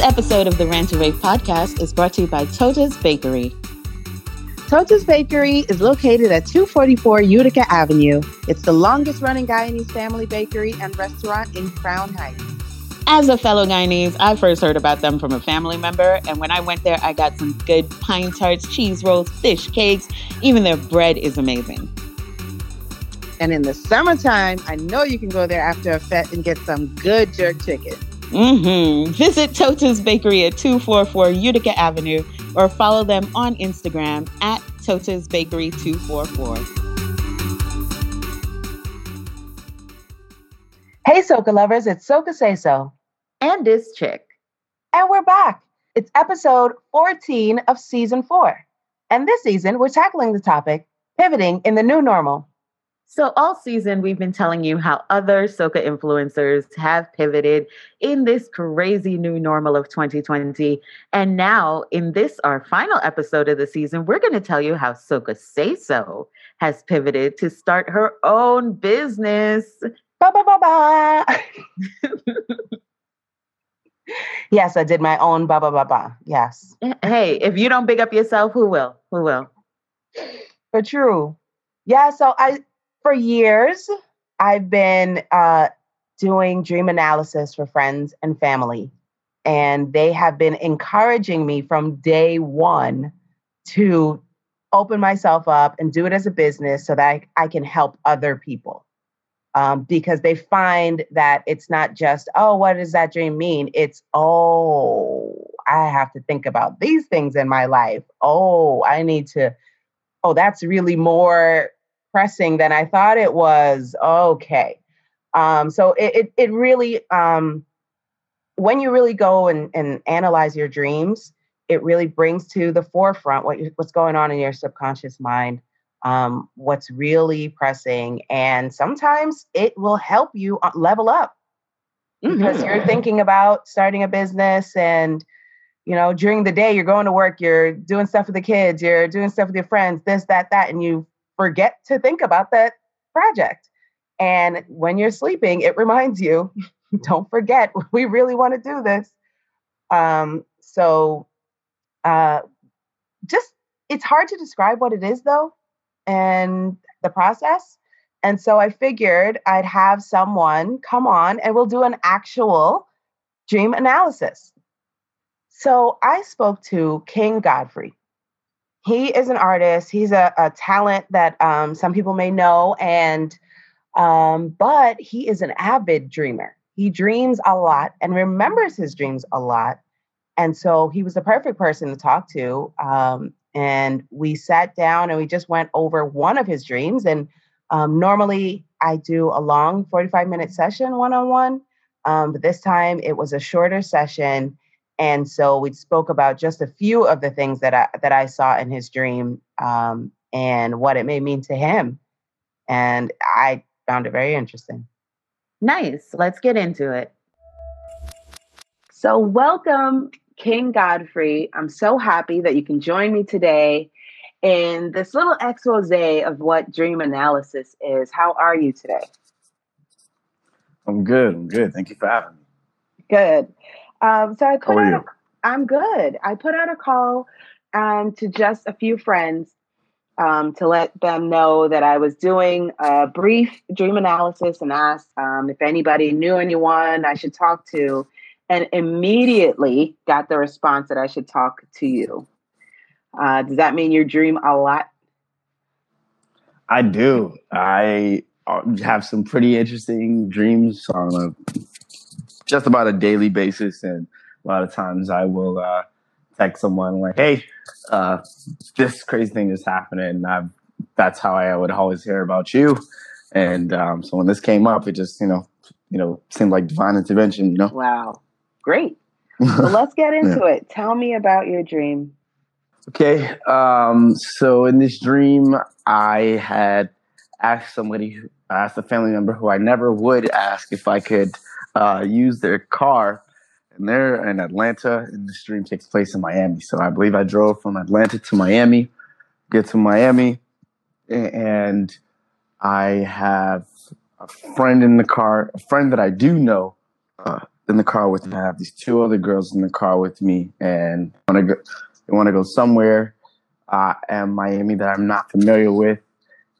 This episode of the Rant and Rave podcast is brought to you by Tota's Bakery. Tota's Bakery is located at 244 Utica Avenue. It's the longest running Guyanese family bakery and restaurant in Crown Heights. As a fellow Guyanese, I first heard about them from a family member, and when I went there, I got some good pine tarts, cheese rolls, fish cakes. Even their bread is amazing. And in the summertime, I know you can go there after a fete and get some good jerk chicken. Mm-hmm. Visit Tota's Bakery at 244 Utica Avenue or follow them on Instagram at Tota's Bakery 244. Hey, Soca lovers, it's Soca Say So. And this chick. And we're back. It's episode 14 of season four. And this season, we're tackling the topic pivoting in the new normal. So, all season, we've been telling you how other Soca influencers have pivoted in this crazy new normal of 2020. And now, in this, our final episode of the season, we're going to tell you how Soca Say So has pivoted to start her own business. Ba ba ba ba. yes, I did my own ba ba ba ba. Yes. Eh, hey, if you don't big up yourself, who will? Who will? For true. Yeah, so I for years, I've been uh, doing dream analysis for friends and family, and they have been encouraging me from day one to open myself up and do it as a business so that I, I can help other people. Um, because they find that it's not just, oh, what does that dream mean? It's, oh, I have to think about these things in my life. Oh, I need to, oh, that's really more pressing than I thought it was. Okay. Um, so it, it, it really, um, when you really go and, and analyze your dreams, it really brings to the forefront what, what's going on in your subconscious mind, um, what's really pressing. And sometimes it will help you uh, level up because mm-hmm. you're thinking about starting a business and, you know, during the day, you're going to work, you're doing stuff with the kids, you're doing stuff with your friends, this, that, that, and you forget to think about that project. And when you're sleeping, it reminds you, don't forget, we really want to do this. Um, so uh, just, it's hard to describe what it is though, and the process. And so I figured I'd have someone come on and we'll do an actual dream analysis. So I spoke to King Godfrey he is an artist. He's a, a talent that um, some people may know, and um, but he is an avid dreamer. He dreams a lot and remembers his dreams a lot, and so he was the perfect person to talk to. Um, and we sat down and we just went over one of his dreams. And um, normally I do a long forty-five minute session one on one, but this time it was a shorter session and so we spoke about just a few of the things that I that I saw in his dream um, and what it may mean to him. And I found it very interesting. Nice. Let's get into it. So, welcome, King Godfrey. I'm so happy that you can join me today in this little expose of what dream analysis is. How are you today? I'm good. I'm good. Thank you for having me. Good. Um, so I put out. A, I'm good. I put out a call um, to just a few friends um, to let them know that I was doing a brief dream analysis and asked um, if anybody knew anyone I should talk to, and immediately got the response that I should talk to you. Uh, does that mean you dream a lot? I do. I uh, have some pretty interesting dreams on a just about a daily basis. And a lot of times I will uh, text someone like, "Hey, uh, this crazy thing is happening." And I've, that's how I would always hear about you. And um, so when this came up, it just you know, you know, seemed like divine intervention. You know. Wow, great. well, let's get into yeah. it. Tell me about your dream. Okay. Um, so in this dream, I had asked somebody, asked a family member who I never would ask if I could uh, use their car. And they're in Atlanta, and the stream takes place in Miami. So I believe I drove from Atlanta to Miami, get to Miami, and I have a friend in the car, a friend that I do know uh, in the car with me. I have these two other girls in the car with me, and want to go. They want to go somewhere uh, in Miami that I'm not familiar with,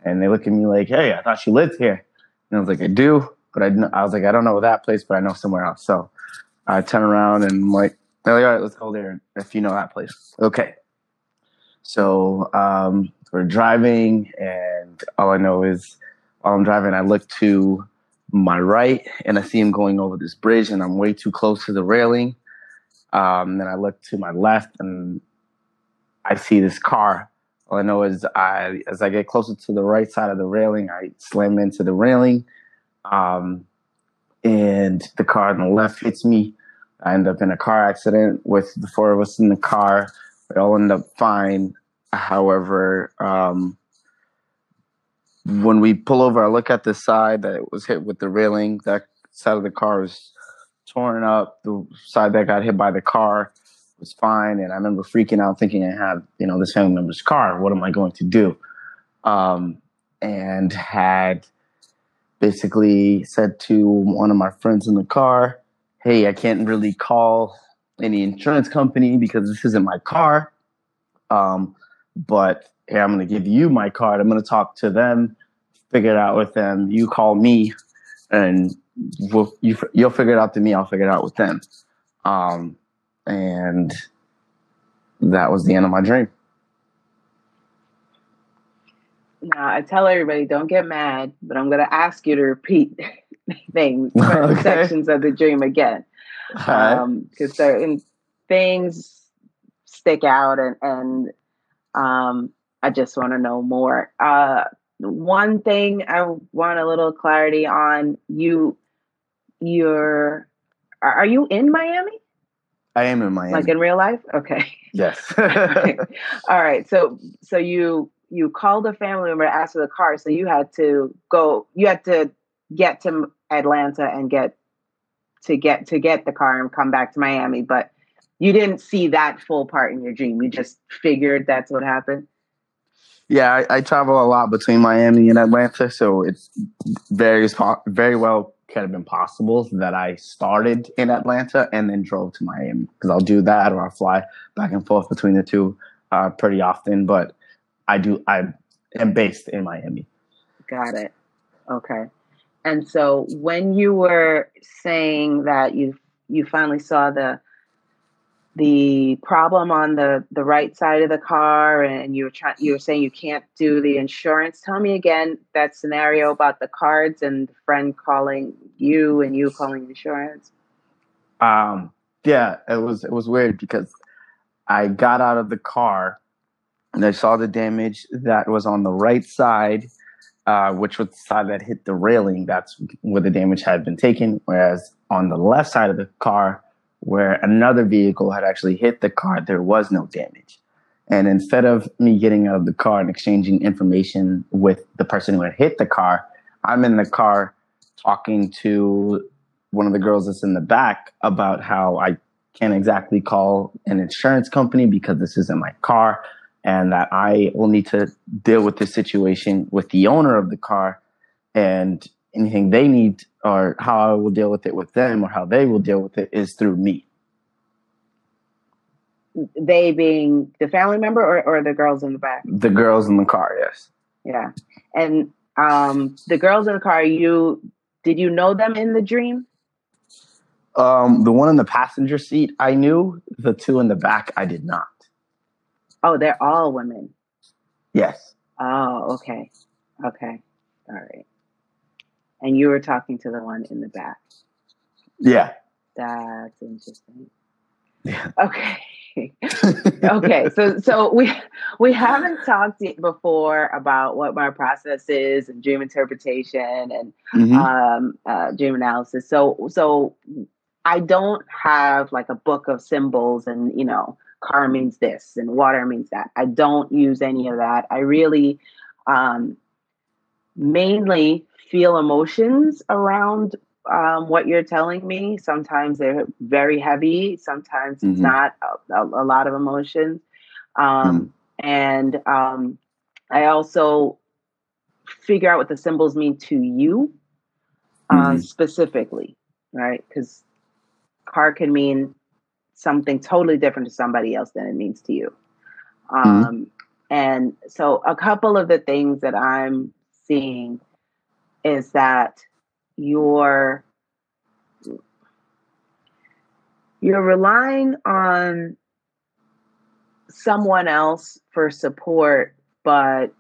and they look at me like, "Hey, I thought you lived here," and I was like, "I do." But I, I was like, I don't know that place, but I know somewhere else. So I turn around and I'm like, all right, let's go there if you know that place. Okay. So um, we're driving, and all I know is while I'm driving, I look to my right and I see him going over this bridge, and I'm way too close to the railing. Um, then I look to my left, and I see this car. All I know is I, as I get closer to the right side of the railing, I slam into the railing, um, and the car on the left hits me. I end up in a car accident with the four of us in the car. We all end up fine. However, um, when we pull over, I look at the side that was hit with the railing. That side of the car was torn up. The side that got hit by the car was fine. And I remember freaking out, thinking I had, you know, this family member's car. What am I going to do? Um, and had basically said to one of my friends in the car, Hey, I can't really call any insurance company because this isn't my car. Um, but hey, I'm going to give you my card. I'm going to talk to them, figure it out with them. You call me and we'll, you, you'll figure it out to me. I'll figure it out with them. Um, and that was the end of my dream. Now I tell everybody, don't get mad, but I'm going to ask you to repeat things, okay. sections of the dream again, because um, certain things stick out, and and um, I just want to know more. Uh, one thing I want a little clarity on: you, you're, are you in Miami? I am in Miami. Like in real life? Okay. Yes. All right. So so you you called a family member to ask for the car, so you had to go. You had to get to Atlanta and get to get to get the car and come back to Miami, but you didn't see that full part in your dream. You just figured that's what happened. Yeah, I, I travel a lot between Miami and Atlanta, so it's very very well could have been possible that I started in Atlanta and then drove to Miami because I'll do that or I'll fly back and forth between the two uh, pretty often. But I do I am based in Miami. Got it. Okay. And so when you were saying that you you finally saw the the problem on the the right side of the car and you were trying you were saying you can't do the insurance tell me again that scenario about the cards and the friend calling you and you calling insurance um yeah it was it was weird because i got out of the car and i saw the damage that was on the right side uh, which was the side that hit the railing. That's where the damage had been taken. Whereas on the left side of the car where another vehicle had actually hit the car, there was no damage. And instead of me getting out of the car and exchanging information with the person who had hit the car, I'm in the car talking to one of the girls that's in the back about how I can't exactly call an insurance company because this isn't my car and that I will need to deal with this situation with the owner of the car and anything they need or how I will deal with it with them or how they will deal with it is through me. They being the family member or, or the girls in the back? The girls in the car, yes. Yeah. And um, the girls in the car, you did you know them in the dream? Um, the one in the passenger seat I knew, the two in the back I did not. Oh, they're all women. Yes. Oh, okay. Okay. All right and you were talking to the one in the back. Yeah. That's interesting. Yeah. Okay. okay. So so we we haven't talked before about what my process is and dream interpretation and mm-hmm. um, uh, dream analysis. So so I don't have like a book of symbols and you know car means this and water means that. I don't use any of that. I really um, mainly feel emotions around um, what you're telling me. Sometimes they're very heavy. Sometimes mm-hmm. it's not a, a, lot of emotions. Um, mm And um, I also figure out what the symbols mean to you uh, mm-hmm. specifically, right? Because car can mean something totally different to somebody else than it means to you. Mm-hmm. Um, mm-hmm. And so, a couple of the things that I'm seeing is that you're you're relying on someone else for support, but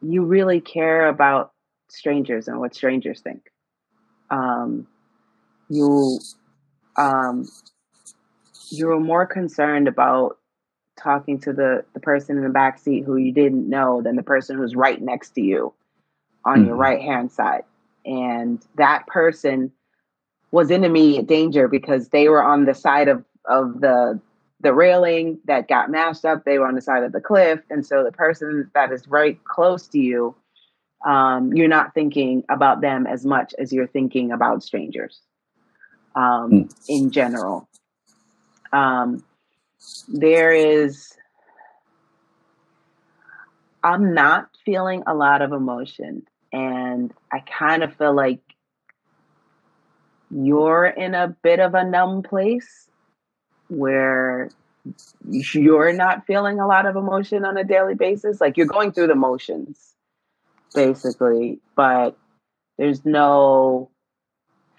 you really care about strangers and what strangers think. Um, you um, you're more concerned about talking to the, the person in the back seat who you didn't know than the person who's right next to you on mm-hmm. your right hand side. And that person was in immediate danger because they were on the side of, of the the railing that got mashed up. They were on the side of the cliff. And so the person that is right close to you, um, you're not thinking about them as much as you're thinking about strangers um, mm. in general. Um, there is, I'm not feeling a lot of emotion. And I kind of feel like you're in a bit of a numb place where you're not feeling a lot of emotion on a daily basis. Like you're going through the motions, basically, but there's no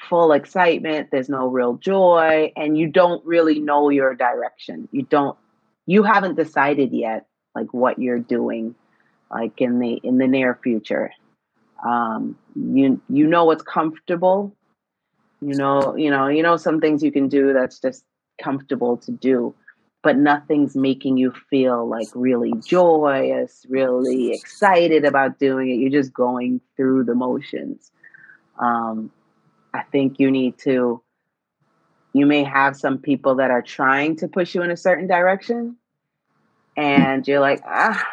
full excitement, there's no real joy, and you don't really know your direction. You don't you haven't decided yet like what you're doing like in the in the near future. Um you you know what's comfortable. You know, you know, you know some things you can do that's just comfortable to do, but nothing's making you feel like really joyous, really excited about doing it. You're just going through the motions. Um, I think you need to, you may have some people that are trying to push you in a certain direction. And you're like, ah,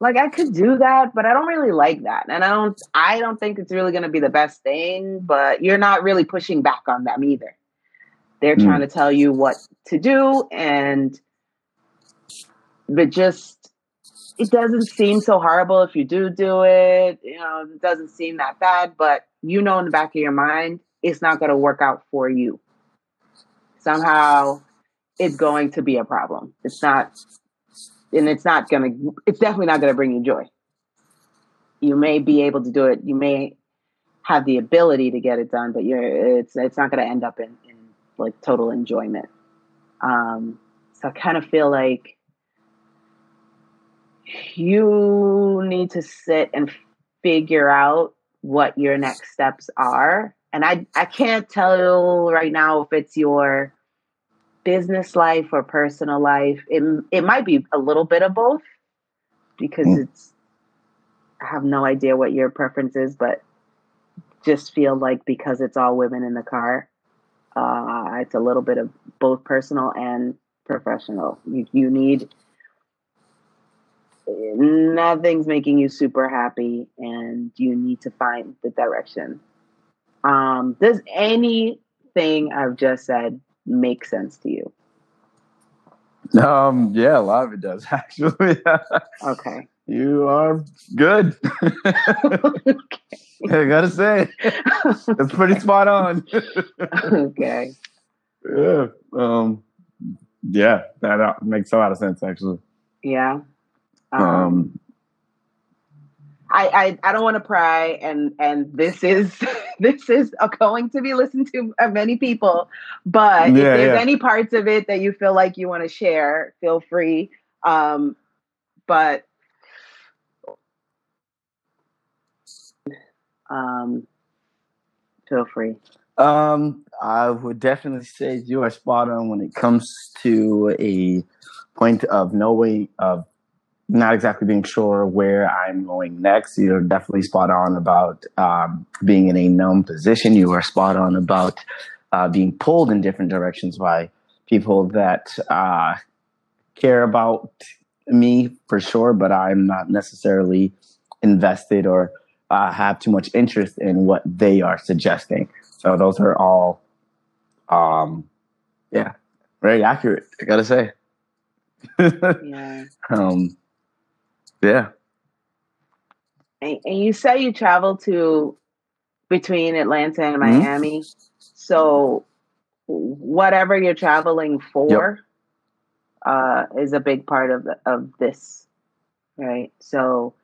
like I could do that, but I don't really like that. And I don't, I don't think it's really going to be the best thing, but you're not really pushing back on them either. They're mm. trying to tell you what to do. And, but just, it doesn't seem so horrible if you do do it. You know, it doesn't seem that bad, but you know in the back of your mind, it's not going to work out for you. Somehow it's going to be a problem. It's not, and it's not going to, it's definitely not going to bring you joy. You may be able to do it. You may have the ability to get it done, but you're, it's, it's not going to end up in, in like total enjoyment. Um, so I kind of feel like you need to sit and figure out what your next steps are and I I can't tell right now if it's your business life or personal life. It it might be a little bit of both because mm. it's I have no idea what your preference is, but just feel like because it's all women in the car, uh, it's a little bit of both personal and professional. You you need nothing's making you super happy and you need to find the direction um, does anything I've just said make sense to you? Um, yeah, a lot of it does actually. okay. You are good. okay. I gotta say, it's pretty spot on. okay. Yeah. Um. Yeah, that uh, makes a lot of sense, actually. Yeah. Um, um I, I, I don't want to pry and and this is this is going to be listened to by many people but yeah, if there's yeah. any parts of it that you feel like you want to share feel free um but um feel free um i would definitely say you are spot on when it comes to a point of knowing of not exactly being sure where I'm going next. You're definitely spot on about um, being in a known position. You are spot on about uh, being pulled in different directions by people that uh, care about me for sure, but I'm not necessarily invested or uh, have too much interest in what they are suggesting. So those are all, um, yeah, very accurate. I gotta say. yeah. Um, yeah. And, and you say you travel to between Atlanta and mm-hmm. Miami. So whatever you're traveling for yep. uh, is a big part of of this, right? So,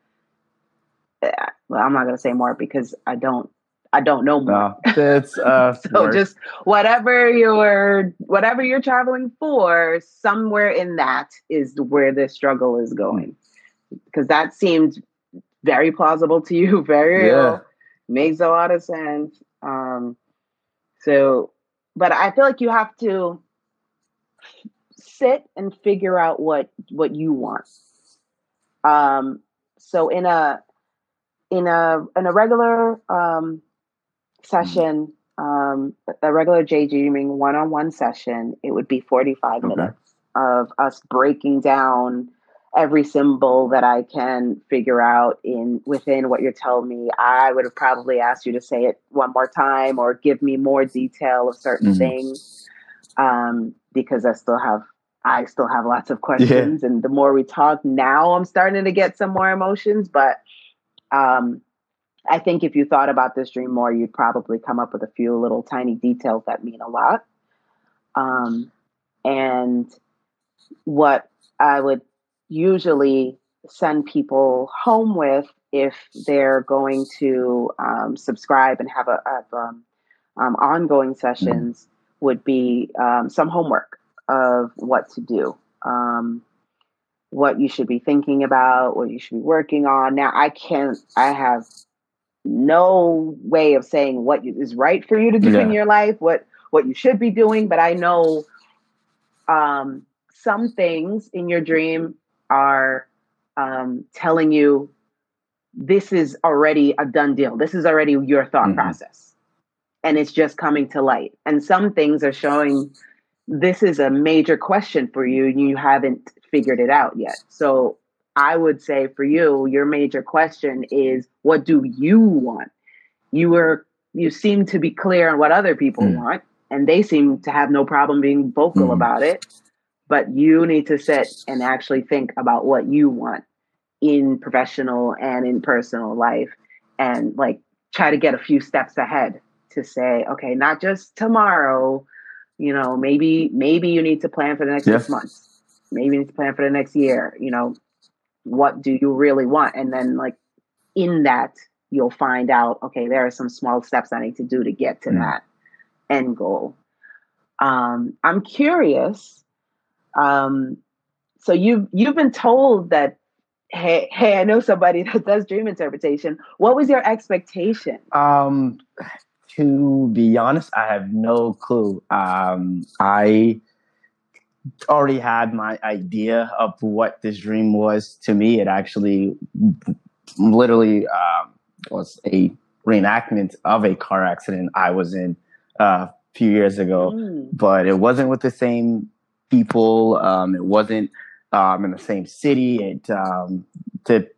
uh, well, I'm not going to say more because I don't I don't know more. No, it's uh, so just whatever you're whatever you're traveling for, somewhere in that is where the struggle is going, because that seemed very plausible to you, very yeah. real, makes a lot of sense. Um, so, but I feel like you have to sit and figure out what what you want. Um, so in a in a in a regular um, session, um, a regular Jay dreaming one on one session, it would be 45 okay. minutes of us breaking down every symbol that I can figure out in within what you're telling me. I would have probably asked you to say it one more time or give me more detail of certain mm-hmm. things. Um, because I still have I still have lots of questions yeah. and the more we talk now I'm starting to get some more emotions, but um I think if you thought about this dream more, you'd probably come up with a few little tiny details that mean a lot. Um, and what I would usually send people home with if they're going to um, subscribe and have a have, um, um, ongoing sessions would be um, some homework of what to do um, what you should be thinking about what you should be working on now i can't i have no way of saying what is right for you to do yeah. in your life, what what you should be doing, but I know um, some things in your dream are um, telling you this is already a done deal. This is already your thought mm-hmm. process, and it's just coming to light. And some things are showing this is a major question for you, and you haven't figured it out yet. So I would say for you, your major question is what do you want? You were you seem to be clear on what other people mm. want, and they seem to have no problem being vocal mm. about it. But you need to sit and actually think about what you want in professional and in personal life and like try to get a few steps ahead to say, okay, not just tomorrow, you know, maybe maybe you need to plan for the next six months. Maybe you need to plan for the next year, you know, what do you really want and then like in that you'll find out okay there are some small steps i need to do to get to mm. that end goal um, i'm curious um, so you've you've been told that hey hey i know somebody that does dream interpretation what was your expectation um to be honest i have no clue um i already had my idea of what this dream was to me. It actually literally um, was a reenactment of a car accident I was in uh, a few years ago, mm. but it wasn't with the same people. Um, it wasn't um, in the same city. It, um, it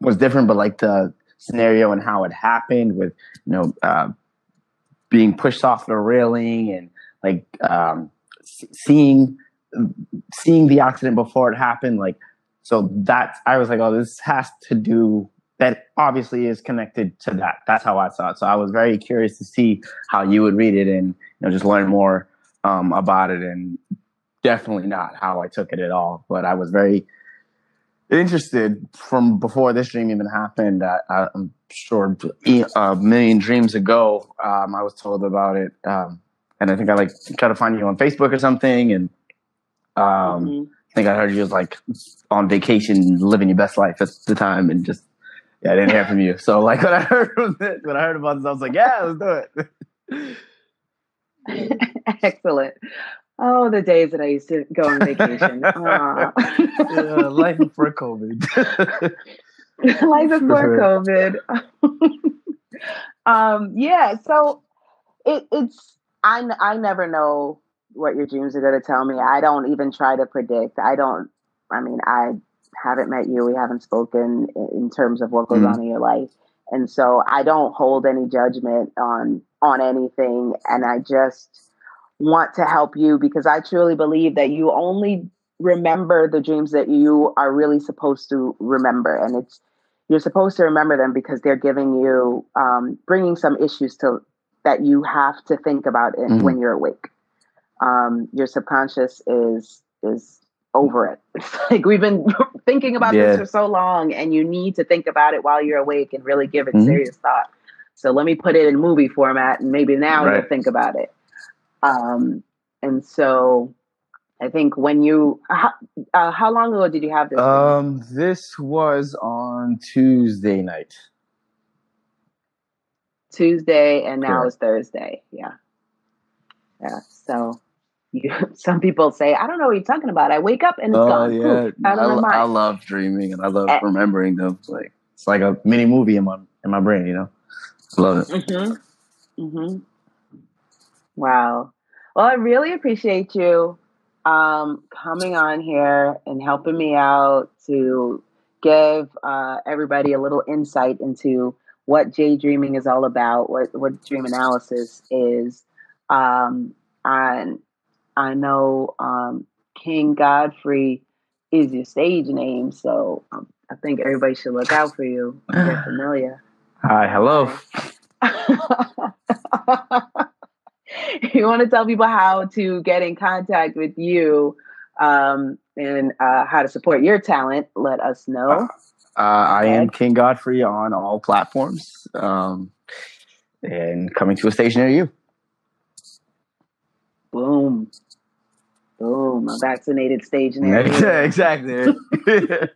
was different, but like the scenario and how it happened with, you know, uh, being pushed off the railing and like um, seeing seeing the accident before it happened, like, so that's, I was like, oh, this has to do, that obviously is connected to that. That's how I saw it. So I was very curious to see how you would read it and, you know, just learn more um, about it and definitely not how I took it at all. But I was very interested from before this dream even happened. I, am sure a million dreams ago, um, I was told about it. Um, and I think I like try to find you on Facebook or something. And um, mm-hmm. I think I heard you was like on vacation, living your best life at the time, and just yeah, I didn't hear from you. So like when I heard this, when I heard about this, I was like, yeah, let's do it. Excellent. Oh, the days that I used to go on vacation. yeah, life before COVID. life before COVID. um, yeah, so it, it's I I never know what your dreams are going to tell me. I don't even try to predict. I don't, I mean, I haven't met you. We haven't spoken in terms of what goes mm-hmm. on in your life. And so I don't hold any judgment on on anything and I just want to help you because I truly believe that you only remember the dreams that you are really supposed to remember and it's you're supposed to remember them because they're giving you um, bringing some issues to that you have to think about it mm-hmm. when you're awake um, your subconscious is is over it it's like we've been thinking about yeah. this for so long and you need to think about it while you're awake and really give it mm-hmm. serious thought so let me put it in movie format and maybe now right. you'll think about it um, and so I think when you how, uh, how long ago did you have this? Um, this was on Tuesday night. Tuesday, and now it's Thursday. Yeah, yeah. So, you some people say, I don't know what you're talking about. I wake up and it's oh, gone. Yeah, I, I, love dreaming and I love and, remembering them. Like it's like a mini movie in my in my brain. You know, I love it. Mm-hmm. Mm-hmm. Wow. Well, I really appreciate you um, coming on here and helping me out to give uh, everybody a little insight into what Jay dreaming is all about, what what dream analysis is. Um, and I know um, King Godfrey is your stage name, so um, I think everybody should look out for you. Get familiar. Hi, hello. you want to tell people how to get in contact with you um, and uh, how to support your talent, let us know. Uh, uh, I am King Godfrey on all platforms um, and coming to a station near you. Boom. Boom. A vaccinated stage near you. exactly.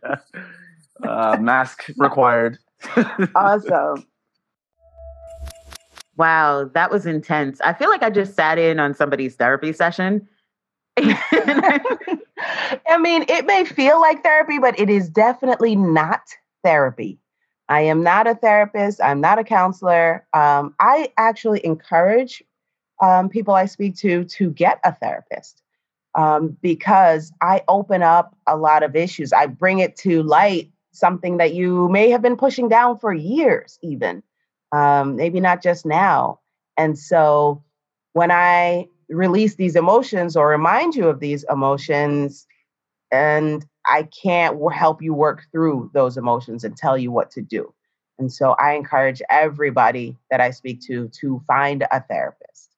uh, mask required. awesome. Wow, that was intense. I feel like I just sat in on somebody's therapy session. I mean, it may feel like therapy, but it is definitely not therapy. I am not a therapist. I'm not a counselor. Um, I actually encourage um, people I speak to to get a therapist um, because I open up a lot of issues. I bring it to light, something that you may have been pushing down for years, even um, maybe not just now. And so when I release these emotions or remind you of these emotions, and I can't help you work through those emotions and tell you what to do. And so I encourage everybody that I speak to to find a therapist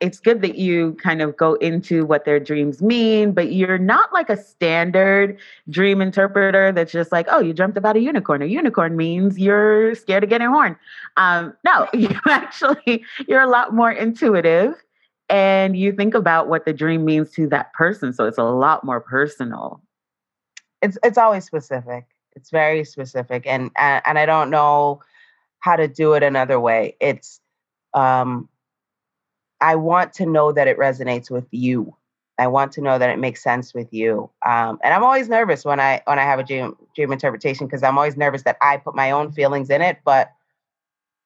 it's good that you kind of go into what their dreams mean, but you're not like a standard dream interpreter that's just like, oh, you dreamt about a unicorn. A unicorn means you're scared of getting horn. Um, no, you actually you're a lot more intuitive and you think about what the dream means to that person. So it's a lot more personal. It's it's always specific. It's very specific. And and I don't know how to do it another way. It's um I want to know that it resonates with you. I want to know that it makes sense with you. Um, and I'm always nervous when I when I have a dream dream interpretation because I'm always nervous that I put my own feelings in it, but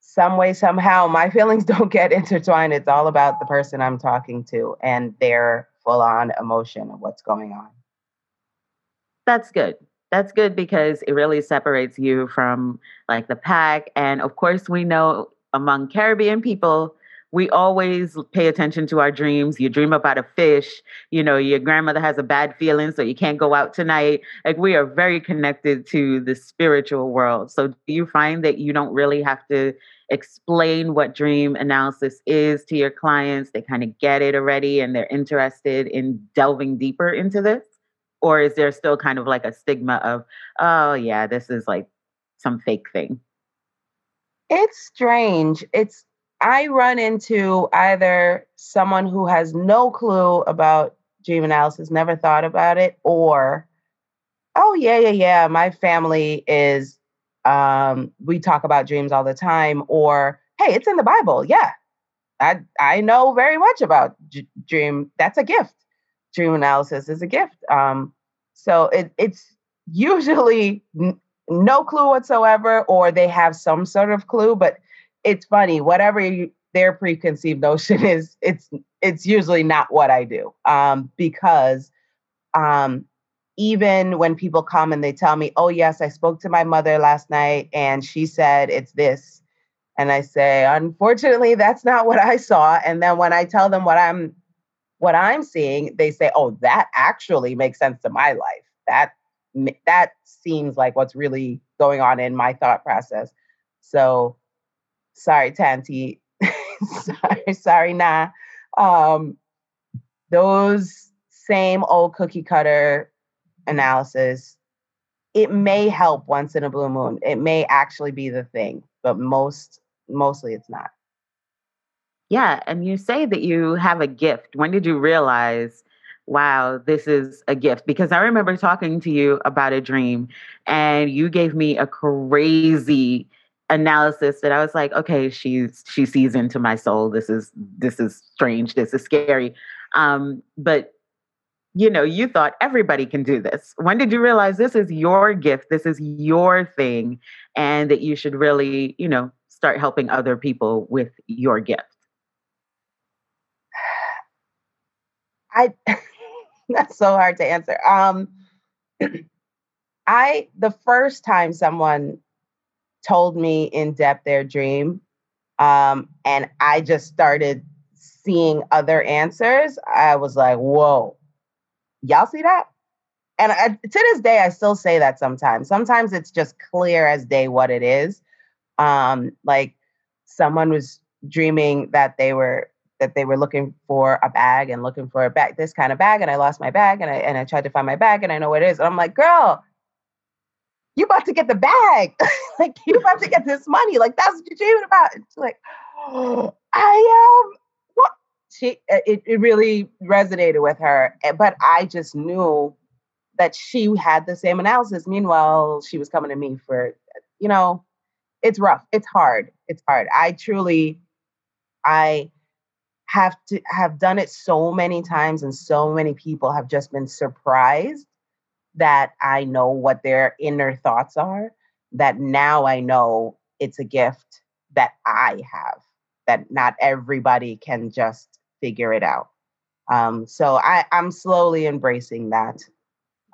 some way somehow my feelings don't get intertwined. It's all about the person I'm talking to and their full on emotion of what's going on. That's good. That's good because it really separates you from like the pack. And of course, we know among Caribbean people, we always pay attention to our dreams. You dream about a fish, you know, your grandmother has a bad feeling, so you can't go out tonight. Like we are very connected to the spiritual world. So do you find that you don't really have to explain what dream analysis is to your clients? They kind of get it already and they're interested in delving deeper into this? Or is there still kind of like a stigma of, oh, yeah, this is like some fake thing? It's strange. It's I run into either someone who has no clue about dream analysis, never thought about it, or, oh, yeah, yeah, yeah, my family is, um, we talk about dreams all the time, or, hey, it's in the Bible. Yeah, I, I know very much about dream. That's a gift. Dream analysis is a gift. Um, so it, it's usually n- no clue whatsoever, or they have some sort of clue, but it's funny whatever you, their preconceived notion is it's it's usually not what i do um, because um, even when people come and they tell me oh yes i spoke to my mother last night and she said it's this and i say unfortunately that's not what i saw and then when i tell them what i'm what i'm seeing they say oh that actually makes sense to my life that that seems like what's really going on in my thought process. So sorry, Tanti. sorry, sorry, nah. Um, those same old cookie cutter analysis, it may help once in a blue moon. It may actually be the thing, but most mostly it's not. Yeah, and you say that you have a gift. When did you realize, wow, this is a gift? Because I remember talking to you about a dream and you gave me a crazy analysis that I was like, okay, she's she sees into my soul. This is this is strange. This is scary. Um, but you know, you thought everybody can do this. When did you realize this is your gift? This is your thing, and that you should really, you know, start helping other people with your gift? I that's so hard to answer. Um I the first time someone told me in depth their dream, um, and I just started seeing other answers, I was like, whoa, y'all see that? And I, to this day, I still say that sometimes. Sometimes it's just clear as day what it is. Um, like someone was dreaming that they were that they were looking for a bag and looking for a bag, this kind of bag, and I lost my bag, and I and I tried to find my bag, and I know what it is, and I'm like, girl, you about to get the bag, like you about to get this money, like that's what you're dreaming about. It's like, oh, I am what she. It it really resonated with her, eh, but I just knew that she had the same analysis. Meanwhile, she was coming to me for, you know, it's rough, it's hard, it's hard. I truly, I have to have done it so many times and so many people have just been surprised that I know what their inner thoughts are that now I know it's a gift that I have that not everybody can just figure it out. Um, so I, I'm slowly embracing that,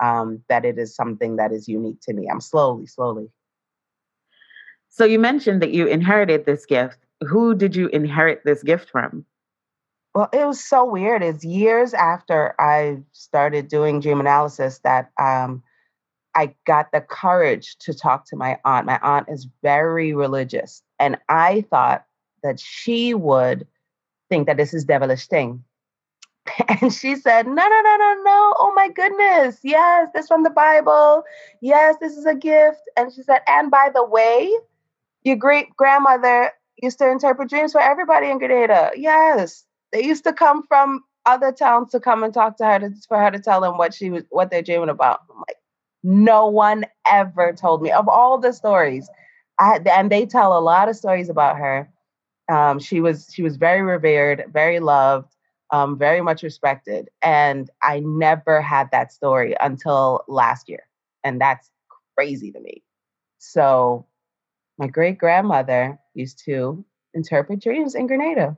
um, that it is something that is unique to me. I'm slowly, slowly. So you mentioned that you inherited this gift. Who did you inherit this gift from? Well, it was so weird. It's years after I started doing dream analysis that um, I got the courage to talk to my aunt. My aunt is very religious, and I thought that she would think that this is devilish thing. And she said, No, no, no, no, no. Oh my goodness. Yes, this from the Bible. Yes, this is a gift. And she said, And by the way, your great grandmother used to interpret dreams for everybody in Grenada. Yes. They used to come from other towns to come and talk to her to, for her to tell them what she was what they're dreaming about. I'm like, no one ever told me of all the stories. I and they tell a lot of stories about her. Um, she was she was very revered, very loved, um, very much respected, and I never had that story until last year, and that's crazy to me. So, my great grandmother used to interpret dreams in Grenada.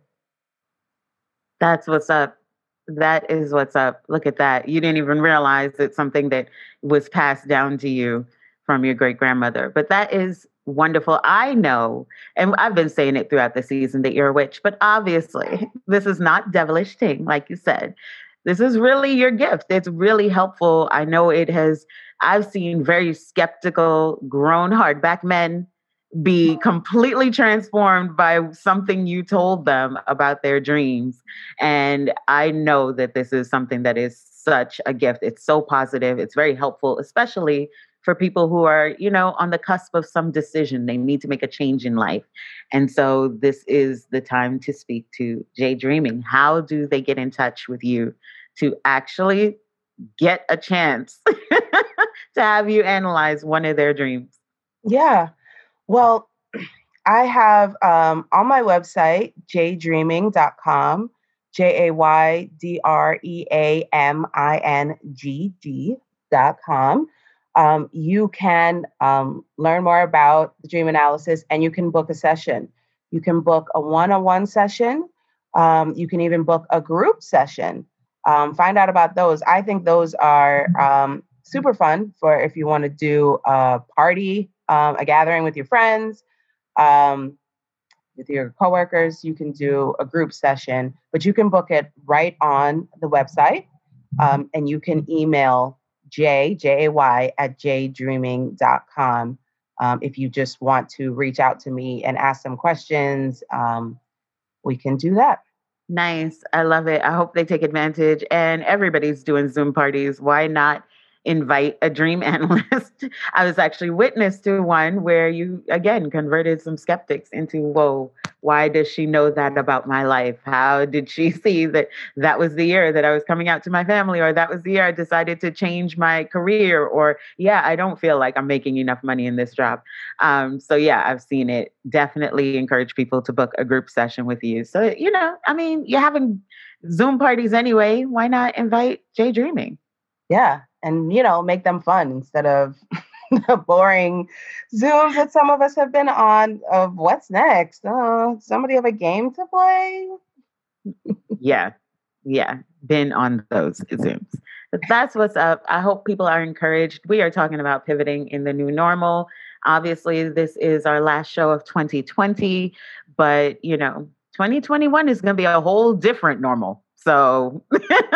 That's what's up. That is what's up. Look at that. You didn't even realize it's something that was passed down to you from your great grandmother. But that is wonderful. I know, and I've been saying it throughout the season that you're a witch, but obviously, this is not devilish thing, like you said. This is really your gift. It's really helpful. I know it has, I've seen very skeptical, grown hardback men be completely transformed by something you told them about their dreams. And I know that this is something that is such a gift. It's so positive, it's very helpful, especially for people who are, you know, on the cusp of some decision. They need to make a change in life. And so this is the time to speak to Jay Dreaming. How do they get in touch with you to actually get a chance to have you analyze one of their dreams? Yeah. Well, I have um, on my website, jaydreaming.com, J A Y D R E A M I N G G.com. Um, you can um, learn more about the dream analysis and you can book a session. You can book a one on one session. Um, you can even book a group session. Um, find out about those. I think those are um, super fun for if you want to do a party um, a gathering with your friends, um, with your coworkers. You can do a group session, but you can book it right on the website, um, and you can email J, J A Y, at jaydreaming.com. Um, if you just want to reach out to me and ask some questions, um, we can do that. Nice. I love it. I hope they take advantage. And everybody's doing Zoom parties. Why not invite a dream analyst. I was actually witness to one where you again converted some skeptics into, whoa, why does she know that about my life? How did she see that that was the year that I was coming out to my family, or that was the year I decided to change my career, or yeah, I don't feel like I'm making enough money in this job. Um, so yeah, I've seen it. Definitely encourage people to book a group session with you. So you know, I mean, you're having Zoom parties anyway. Why not invite Jay Dreaming? Yeah, and you know make them fun instead of the boring zooms that some of us have been on of what's next? Oh somebody have a game to play? Yeah. Yeah. Been on those zooms. But that's what's up. I hope people are encouraged. We are talking about pivoting in the new normal. Obviously this is our last show of 2020 but you know 2021 is going to be a whole different normal so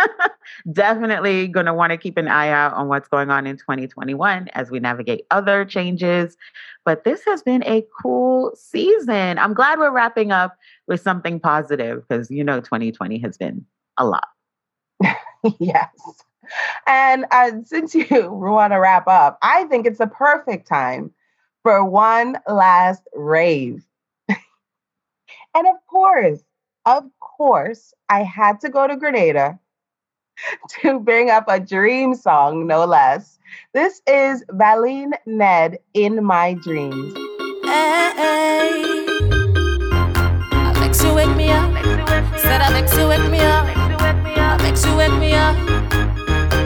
definitely going to want to keep an eye out on what's going on in 2021 as we navigate other changes. But this has been a cool season. I'm glad we're wrapping up with something positive because, you know, 2020 has been a lot. yes. And uh, since you want to wrap up, I think it's a perfect time for one last rave. and of course, of course, I had to go to Grenada to bring up a dream song, no less. This is Valene Nedd in My Dreams. Hey, hey. Vex you wake me up. Said I vex you wake me up. Vex you wake me up.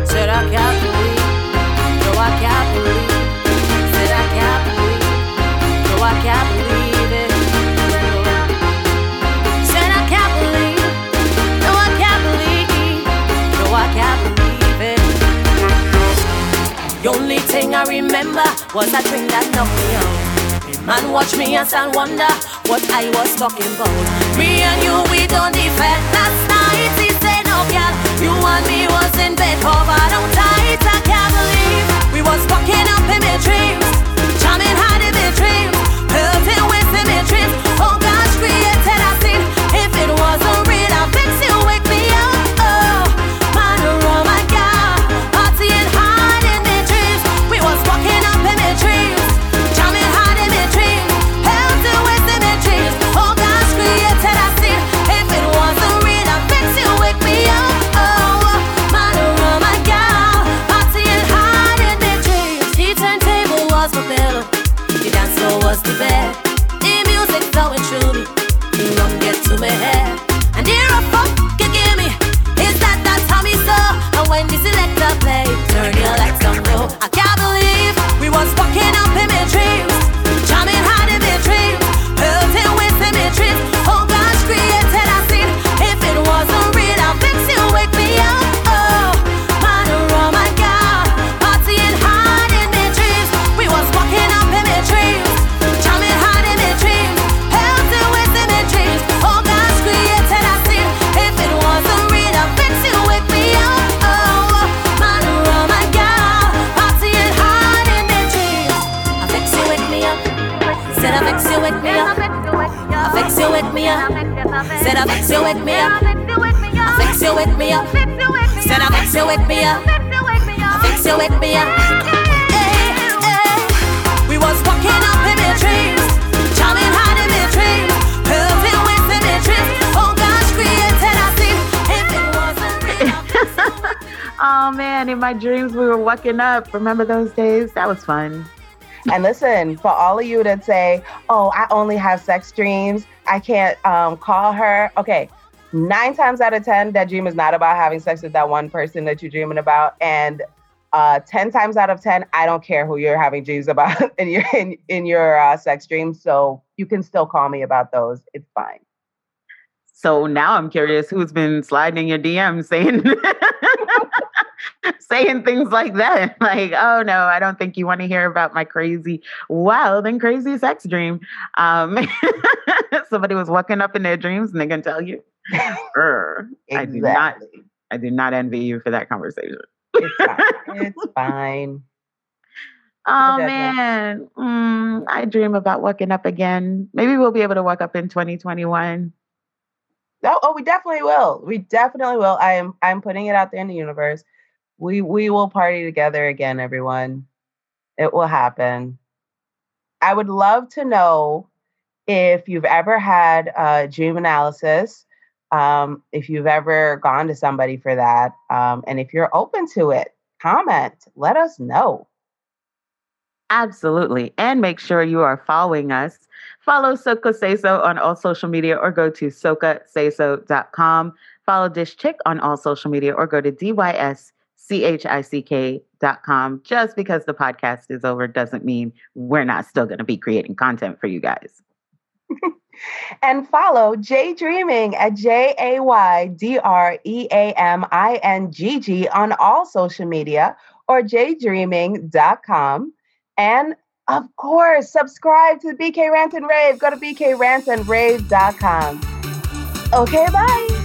Said I can't believe. No, I can't believe. Said I can't believe. No, I can't believe. Thing I remember was a dream that knocked me out. Man watch me and stand wonder what I was talking about. Me and you, we don't defend. Last night he said, oh, no girl, you and me was in bed covered on tight. I can't believe we was fucking up in my dreams, charming hard in my dreams, hurting fix you wake me up. Hey, hey. We was walking up in my dreams, jamming hard in my dreams, hurting with in my. Oh gosh, created a scene. If it wasn't real, I fix you wake me up. Oh man, in my dreams we were waking up. Remember those days? That was fun. And listen, for all of you that say, "Oh, I only have sex dreams. I can't um, call her." Okay, nine times out of ten, that dream is not about having sex with that one person that you're dreaming about, and uh, ten times out of ten, I don't care who you're having dreams about in your in, in your uh, sex dreams. So you can still call me about those. It's fine. So now I'm curious who's been sliding in your DMs saying saying things like that. Like, oh no, I don't think you want to hear about my crazy, wild and crazy sex dream. Um, somebody was waking up in their dreams and they can tell you. Err, I do not I do not envy you for that conversation. It's fine. it's fine. Oh man, mm, I dream about waking up again. Maybe we'll be able to wake up in 2021. Oh, oh, we definitely will. We definitely will. I am. I'm putting it out there in the universe. We we will party together again, everyone. It will happen. I would love to know if you've ever had a dream analysis, um, if you've ever gone to somebody for that, um, and if you're open to it, comment. Let us know. Absolutely. And make sure you are following us. Follow Soka Say So on all social media or go to sokasayso.com. Follow Dish Chick on all social media or go to dyschick.com. Just because the podcast is over doesn't mean we're not still going to be creating content for you guys. and follow Jay Dreaming at J A Y D R E A M I N G G on all social media or jaydreaming.com. And of course, subscribe to BK Rant and Rave. Go to bkrantandrave.com. Okay, bye.